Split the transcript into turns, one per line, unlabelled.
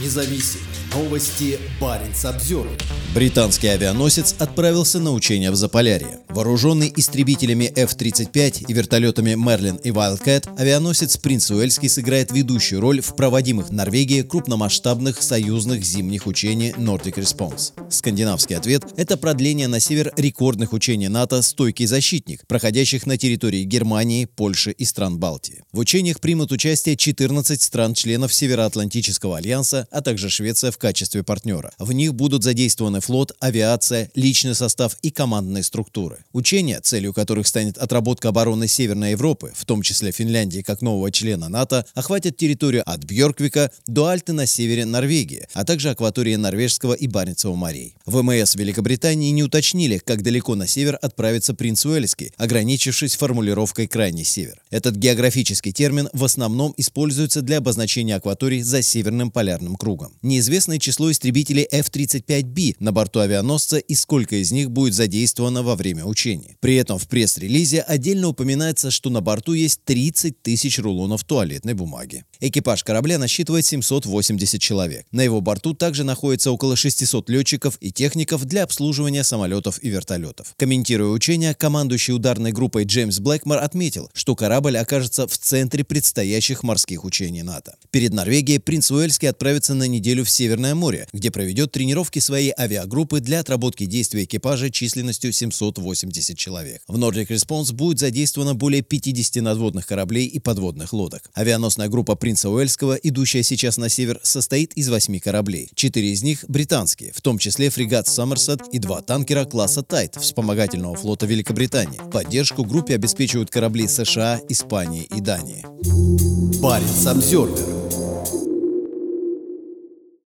независим. Новости Баренц обзор.
Британский авианосец отправился на учения в Заполярье. Вооруженный истребителями F-35 и вертолетами Merlin и Wildcat, авианосец «Принц Уэльский» сыграет ведущую роль в проводимых в Норвегии крупномасштабных союзных зимних учений Nordic Response. Скандинавский ответ – это продление на север рекордных учений НАТО «Стойкий защитник», проходящих на территории Германии, Польши и стран Балтии. В учениях примут участие 14 стран-членов Североатлантического альянса, а также Швеция в качестве партнера. В них будут задействованы флот, авиация, личный состав и командные структуры. Учения, целью которых станет отработка обороны Северной Европы, в том числе Финляндии как нового члена НАТО, охватят территорию от Бьорквика до Альты на севере Норвегии, а также акватории Норвежского и Баренцева морей. ВМС Великобритании не уточнили, как далеко на север отправится принц Уэльский, ограничившись формулировкой «крайний север». Этот географический термин в основном используется для обозначения акваторий за Северным полярным кругом. Неизвестно известное число истребителей F-35B на борту авианосца и сколько из них будет задействовано во время учений. При этом в пресс-релизе отдельно упоминается, что на борту есть 30 тысяч рулонов туалетной бумаги. Экипаж корабля насчитывает 780 человек. На его борту также находится около 600 летчиков и техников для обслуживания самолетов и вертолетов. Комментируя учения, командующий ударной группой Джеймс Блэкмор отметил, что корабль окажется в центре предстоящих морских учений НАТО. Перед Норвегией принц Уэльский отправится на неделю в Северное море, где проведет тренировки своей авиагруппы для отработки действий экипажа численностью 780 человек. В Nordic Response будет задействовано более 50 надводных кораблей и подводных лодок. Авианосная группа принца Уэльского, идущая сейчас на север, состоит из восьми кораблей. Четыре из них британские, в том числе фрегат Сомерсет и два танкера класса Тайт вспомогательного флота Великобритании. Поддержку группе обеспечивают корабли США, Испании и Дании.
Баренц Обзервер